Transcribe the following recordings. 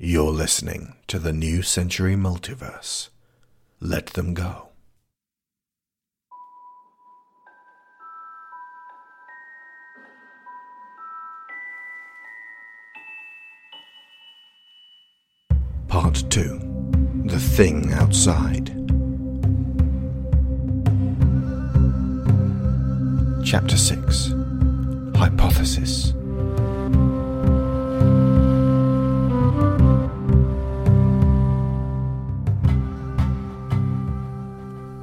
You're listening to the New Century Multiverse. Let them go. Part 2 The Thing Outside. Chapter 6 Hypothesis.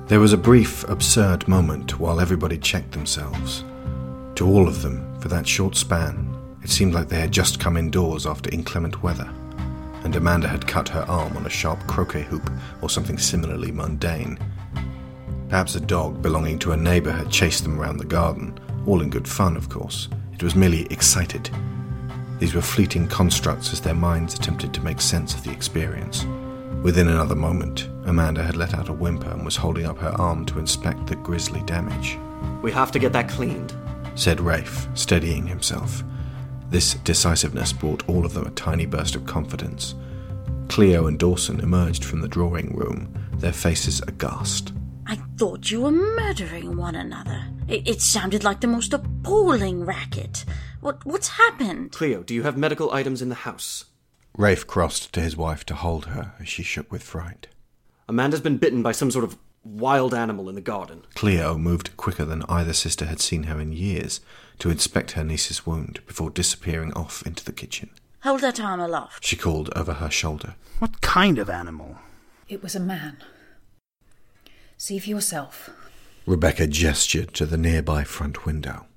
There was a brief, absurd moment while everybody checked themselves. To all of them, for that short span, it seemed like they had just come indoors after inclement weather, and Amanda had cut her arm on a sharp croquet hoop or something similarly mundane. Perhaps a dog belonging to a neighbour had chased them around the garden, all in good fun, of course. It was merely excited. These were fleeting constructs as their minds attempted to make sense of the experience. Within another moment, Amanda had let out a whimper and was holding up her arm to inspect the grisly damage. We have to get that cleaned. Said Rafe, steadying himself. This decisiveness brought all of them a tiny burst of confidence. Cleo and Dawson emerged from the drawing room, their faces aghast. I thought you were murdering one another. It, it sounded like the most appalling racket. What what's happened? Cleo, do you have medical items in the house? Rafe crossed to his wife to hold her as she shook with fright. Amanda's been bitten by some sort of wild animal in the garden. Cleo moved quicker than either sister had seen her in years to inspect her niece's wound before disappearing off into the kitchen. Hold that arm aloft. She called over her shoulder. What kind of animal? It was a man. See for yourself. Rebecca gestured to the nearby front window.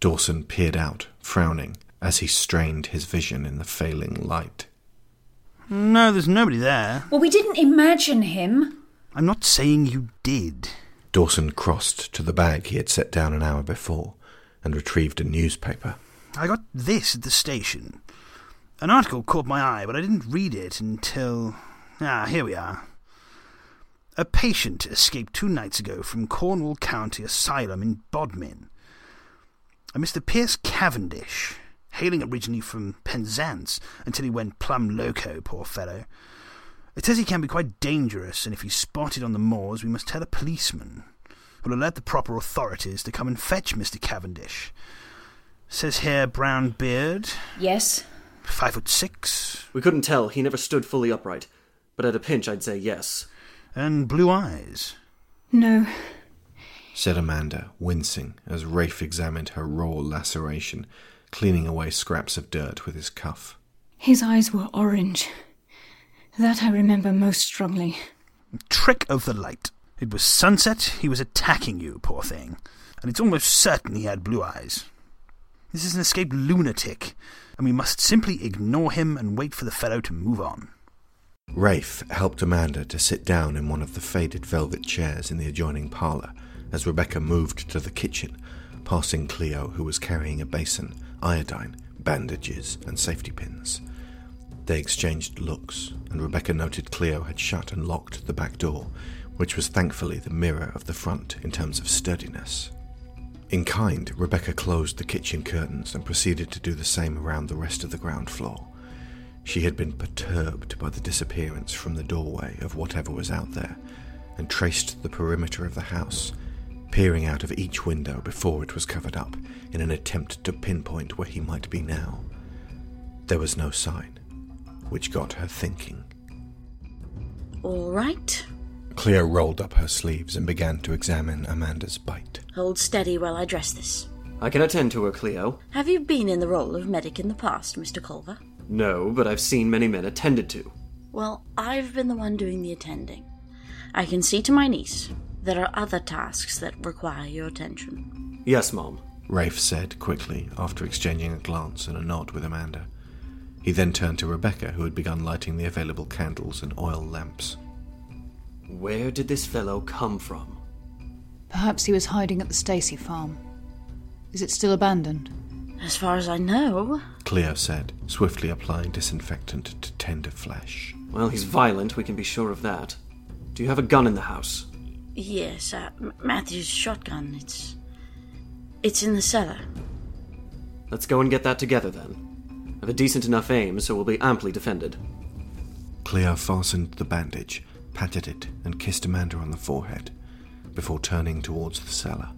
Dawson peered out, frowning, as he strained his vision in the failing light. No, there's nobody there. Well, we didn't imagine him. I'm not saying you did. Dawson crossed to the bag he had set down an hour before and retrieved a newspaper. I got this at the station. An article caught my eye, but I didn't read it until. Ah, here we are. A patient escaped two nights ago from Cornwall County Asylum in Bodmin. A Mr. Pierce Cavendish, hailing originally from Penzance until he went plumb loco, poor fellow. It says he can be quite dangerous, and if he's spotted on the moors, we must tell a policeman, who'll alert the proper authorities to come and fetch Mr. Cavendish. Says here, brown beard, Yes. five foot six, We couldn't tell, he never stood fully upright. But at a pinch, I'd say yes. and blue eyes. No. said Amanda, wincing as Rafe examined her raw laceration, cleaning away scraps of dirt with his cuff. His eyes were orange. That I remember most strongly. Trick of the light. It was sunset, he was attacking you, poor thing. And it's almost certain he had blue eyes. This is an escaped lunatic, and we must simply ignore him and wait for the fellow to move on. Rafe helped Amanda to sit down in one of the faded velvet chairs in the adjoining parlour as Rebecca moved to the kitchen, passing Cleo, who was carrying a basin, iodine, bandages, and safety pins. They exchanged looks, and Rebecca noted Cleo had shut and locked the back door, which was thankfully the mirror of the front in terms of sturdiness. In kind, Rebecca closed the kitchen curtains and proceeded to do the same around the rest of the ground floor. She had been perturbed by the disappearance from the doorway of whatever was out there, and traced the perimeter of the house, peering out of each window before it was covered up in an attempt to pinpoint where he might be now. There was no sign, which got her thinking. All right. Cleo rolled up her sleeves and began to examine Amanda's bite. Hold steady while I dress this. I can attend to her, Cleo. Have you been in the role of medic in the past, Mr. Culver? No, but I've seen many men attended to. Well, I've been the one doing the attending. I can see to my niece. There are other tasks that require your attention. Yes, Mom. Rafe said quickly after exchanging a glance and a nod with Amanda. He then turned to Rebecca, who had begun lighting the available candles and oil lamps. Where did this fellow come from? Perhaps he was hiding at the Stacy farm. Is it still abandoned? As far as I know, Cleo said, swiftly applying disinfectant to tender flesh. Well, he's violent, we can be sure of that. Do you have a gun in the house? Yes, uh, M- Matthew's shotgun. It's. It's in the cellar. Let's go and get that together then. I have a decent enough aim, so we'll be amply defended. Cleo fastened the bandage, patted it, and kissed Amanda on the forehead before turning towards the cellar.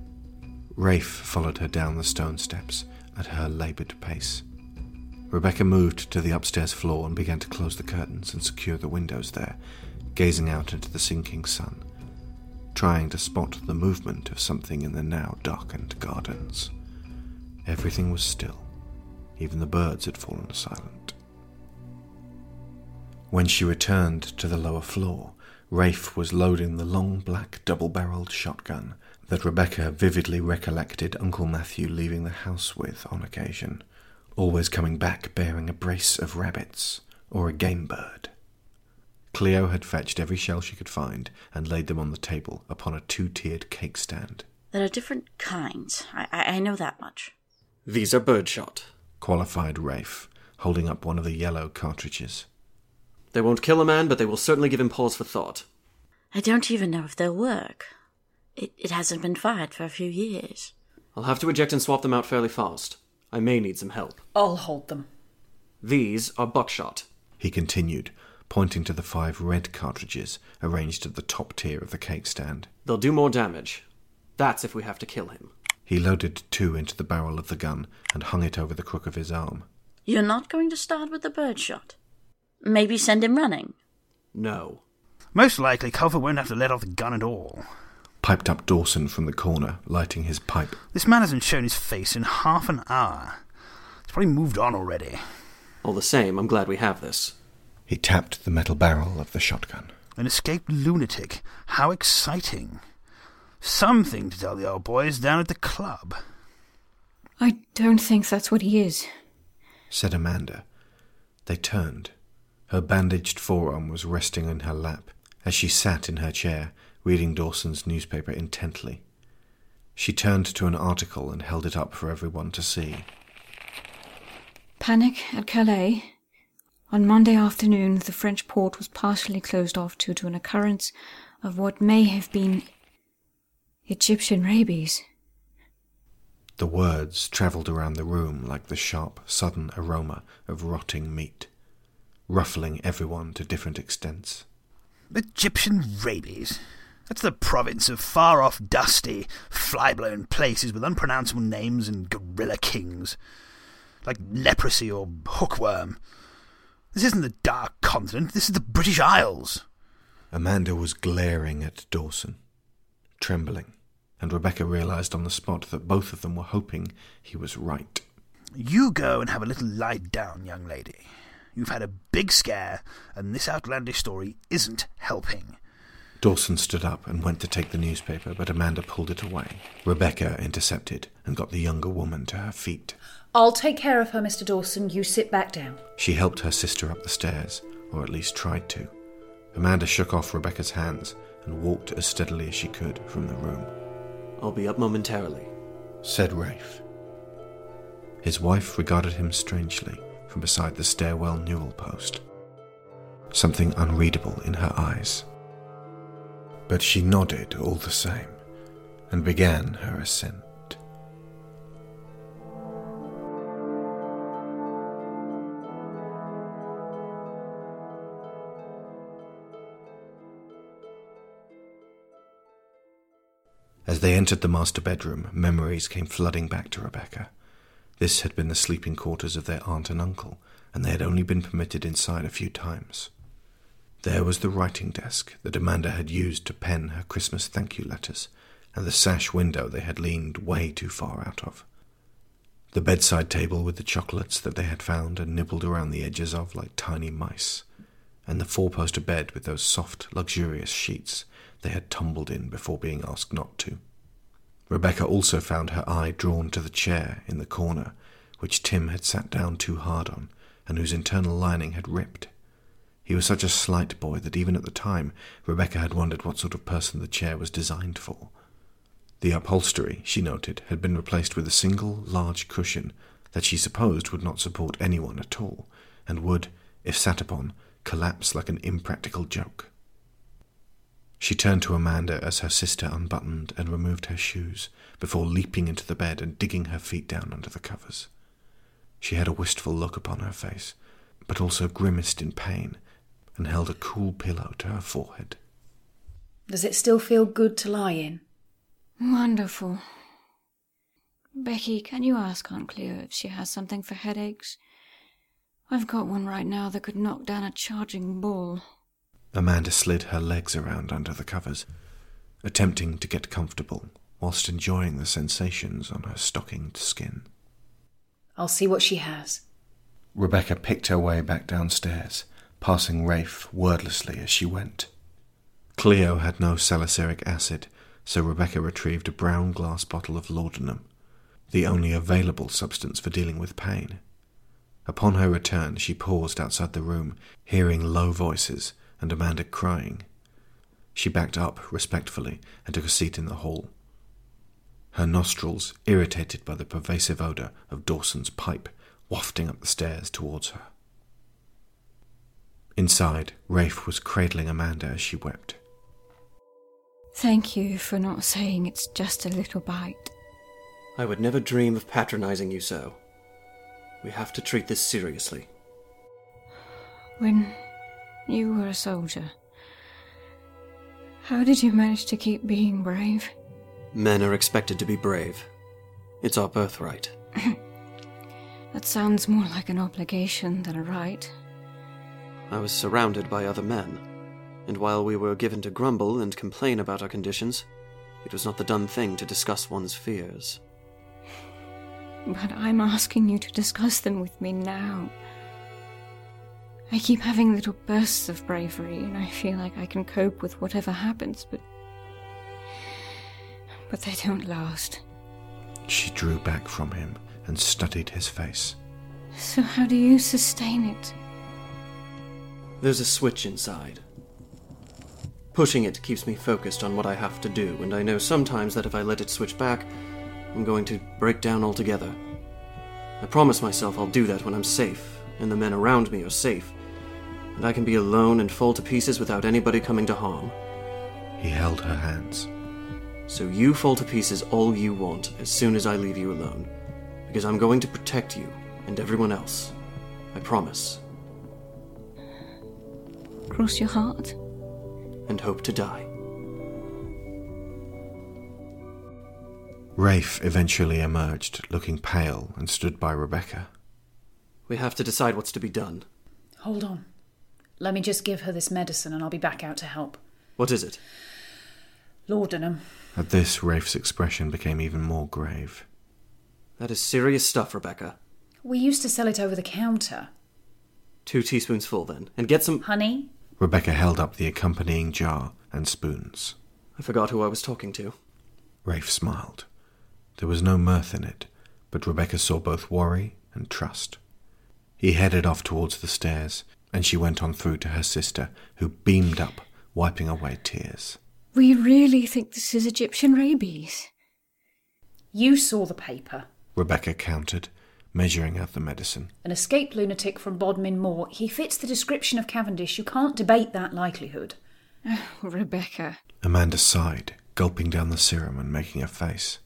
Rafe followed her down the stone steps at her laboured pace. Rebecca moved to the upstairs floor and began to close the curtains and secure the windows there, gazing out into the sinking sun, trying to spot the movement of something in the now darkened gardens. Everything was still. Even the birds had fallen silent. When she returned to the lower floor, Rafe was loading the long black double barreled shotgun that Rebecca vividly recollected Uncle Matthew leaving the house with on occasion, always coming back bearing a brace of rabbits or a game bird. Cleo had fetched every shell she could find and laid them on the table upon a two tiered cake stand. There are different kinds. I, I, I know that much. These are birdshot. Qualified Rafe, holding up one of the yellow cartridges. They won't kill a man, but they will certainly give him pause for thought. I don't even know if they'll work. It, it hasn't been fired for a few years. I'll have to eject and swap them out fairly fast. I may need some help. I'll hold them. These are buckshot. He continued, pointing to the five red cartridges arranged at the top tier of the cake stand. They'll do more damage. That's if we have to kill him. He loaded two into the barrel of the gun and hung it over the crook of his arm. You're not going to start with the birdshot? Maybe send him running? No. Most likely, Culver won't have to let off the gun at all. Piped up Dawson from the corner, lighting his pipe. This man hasn't shown his face in half an hour. He's probably moved on already. All the same, I'm glad we have this. He tapped the metal barrel of the shotgun. An escaped lunatic. How exciting. Something to tell the old boys down at the club. I don't think that's what he is. Said Amanda. They turned. Her bandaged forearm was resting in her lap as she sat in her chair, reading Dawson's newspaper intently. She turned to an article and held it up for everyone to see. Panic at Calais. On Monday afternoon, the French port was partially closed off due to an occurrence of what may have been Egyptian rabies. The words travelled around the room like the sharp, sudden aroma of rotting meat, ruffling everyone to different extents. Egyptian rabies. That's the province of far off, dusty, fly blown places with unpronounceable names and gorilla kings. Like leprosy or hookworm. This isn't the Dark Continent, this is the British Isles. Amanda was glaring at Dawson, trembling, and Rebecca realized on the spot that both of them were hoping he was right. You go and have a little lie down, young lady. You've had a big scare, and this outlandish story isn't helping. Dawson stood up and went to take the newspaper, but Amanda pulled it away. Rebecca intercepted and got the younger woman to her feet. I'll take care of her, Mr. Dawson. You sit back down. She helped her sister up the stairs, or at least tried to. Amanda shook off Rebecca's hands and walked as steadily as she could from the room. I'll be up momentarily. Said Rafe. His wife regarded him strangely from beside the stairwell newel post. Something unreadable in her eyes. But she nodded all the same and began her ascent. As they entered the master bedroom, memories came flooding back to Rebecca. This had been the sleeping quarters of their aunt and uncle, and they had only been permitted inside a few times. There was the writing desk that Amanda had used to pen her Christmas thank you letters, and the sash window they had leaned way too far out of. The bedside table with the chocolates that they had found and nibbled around the edges of like tiny mice, and the four poster bed with those soft, luxurious sheets they had tumbled in before being asked not to. Rebecca also found her eye drawn to the chair in the corner, which Tim had sat down too hard on, and whose internal lining had ripped. He was such a slight boy that even at the time Rebecca had wondered what sort of person the chair was designed for. The upholstery, she noted, had been replaced with a single large cushion that she supposed would not support anyone at all, and would, if sat upon, collapse like an impractical joke. She turned to Amanda as her sister unbuttoned and removed her shoes, before leaping into the bed and digging her feet down under the covers. She had a wistful look upon her face, but also grimaced in pain and held a cool pillow to her forehead. Does it still feel good to lie in? Wonderful. Becky, can you ask Aunt Cleo if she has something for headaches? I've got one right now that could knock down a charging bull. Amanda slid her legs around under the covers, attempting to get comfortable whilst enjoying the sensations on her stockinged skin. I'll see what she has. Rebecca picked her way back downstairs, passing Rafe wordlessly as she went. Cleo had no salicylic acid, so Rebecca retrieved a brown glass bottle of laudanum, the only available substance for dealing with pain. Upon her return, she paused outside the room, hearing low voices and Amanda crying. She backed up respectfully and took a seat in the hall. Her nostrils irritated by the pervasive odour of Dawson's pipe wafting up the stairs towards her. Inside, Rafe was cradling Amanda as she wept. Thank you for not saying it's just a little bite. I would never dream of patronizing you so. We have to treat this seriously. When you were a soldier, how did you manage to keep being brave? Men are expected to be brave. It's our birthright. That sounds more like an obligation than a right. I was surrounded by other men, and while we were given to grumble and complain about our conditions, it was not the done thing to discuss one's fears. But I'm asking you to discuss them with me now. I keep having little bursts of bravery, and I feel like I can cope with whatever happens, but. But they don't last. She drew back from him and studied his face. So, how do you sustain it? There's a switch inside. Pushing it keeps me focused on what I have to do, and I know sometimes that if I let it switch back, I'm going to break down altogether. I promise myself I'll do that when I'm safe, and the men around me are safe, and I can be alone and fall to pieces without anybody coming to harm. He held her hands. So you fall to pieces all you want as soon as I leave you alone, because I'm going to protect you and everyone else. I promise. Cross your heart? And hope to die. Rafe eventually emerged, looking pale, and stood by Rebecca. We have to decide what's to be done. Hold on. Let me just give her this medicine and I'll be back out to help. What is it? Laudanum. At this, Rafe's expression became even more grave. That is serious stuff, Rebecca. We used to sell it over the counter. Two teaspoons full, then. And get some. Honey? Rebecca held up the accompanying jar and spoons. I forgot who I was talking to. Rafe smiled. There was no mirth in it, but Rebecca saw both worry and trust. He headed off towards the stairs, and she went on through to her sister, who beamed up, wiping away tears. We really think this is Egyptian rabies. You saw the paper. Rebecca countered, measuring out the medicine. An escaped lunatic from Bodmin Moor. He fits the description of Cavendish. You can't debate that likelihood. Oh, Rebecca. Amanda sighed, gulping down the serum and making a face.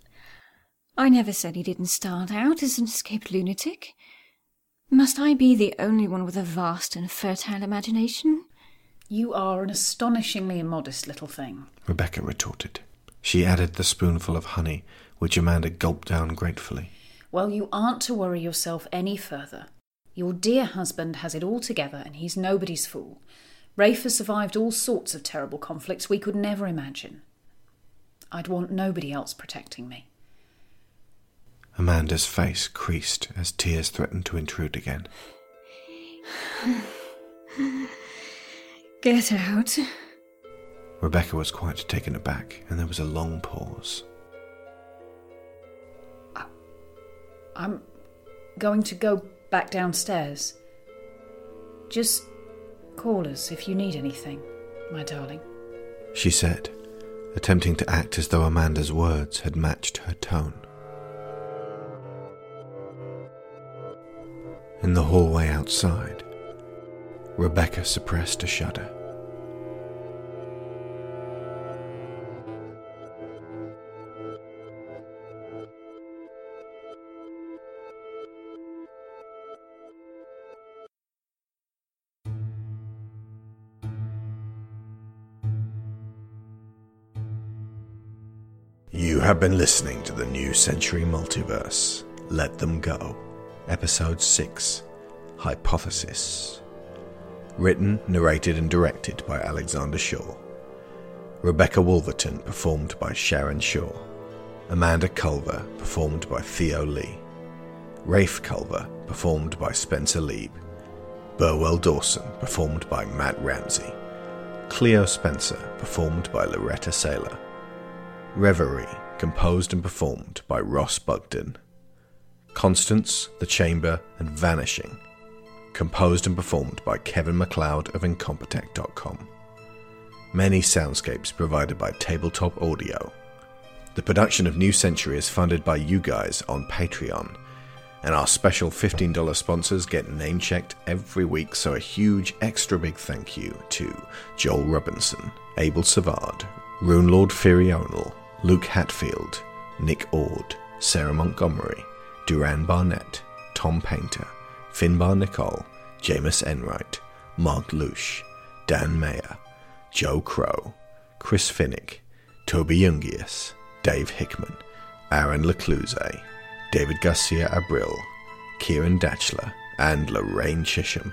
I never said he didn't start out as an escaped lunatic. Must I be the only one with a vast and fertile imagination? You are an astonishingly immodest little thing. Rebecca retorted. She added the spoonful of honey, which Amanda gulped down gratefully. Well, you aren't to worry yourself any further. Your dear husband has it all together, and he's nobody's fool. Rafe has survived all sorts of terrible conflicts we could never imagine. I'd want nobody else protecting me. Amanda's face creased as tears threatened to intrude again. Get out. Rebecca was quite taken aback, and there was a long pause. I'm going to go back downstairs. Just call us if you need anything, my darling. She said, attempting to act as though Amanda's words had matched her tone. In the hallway outside, Rebecca suppressed a shudder. Have been listening to the New Century Multiverse. Let Them Go. Episode 6 Hypothesis. Written, narrated, and directed by Alexander Shaw. Rebecca Wolverton, performed by Sharon Shaw. Amanda Culver, performed by Theo Leigh. Rafe Culver, performed by Spencer Leeb. Burwell Dawson, performed by Matt Ramsey. Cleo Spencer, performed by Laureta Sela. Reverie, composed and performed by Ross Bugden. Constance, The Chamber, and Vanishing, composed and performed by Kevin MacLeod of Incompetech.com. Many soundscapes provided by Tabletop Audio. The production of New Century is funded by you guys on Patreon, and our special $15 sponsors get name checked every week, so a huge extra big thank you to Joel Robinson, Abel Savard, Runelord Firionel, Luke Hatfield, Nick Ord, Sarah Montgomery, Duran Barnett, Tom Painter, Finbar Nicholl, Jamas Enright, Marc Lucksch, Dan Mayer, Joe Crow, Chris Finik, Toby Jungius, Dave Hickman, Aaron LaCluyze, David Garcia Abril, Ciaran Dachtler, and Lorraine Chisholm.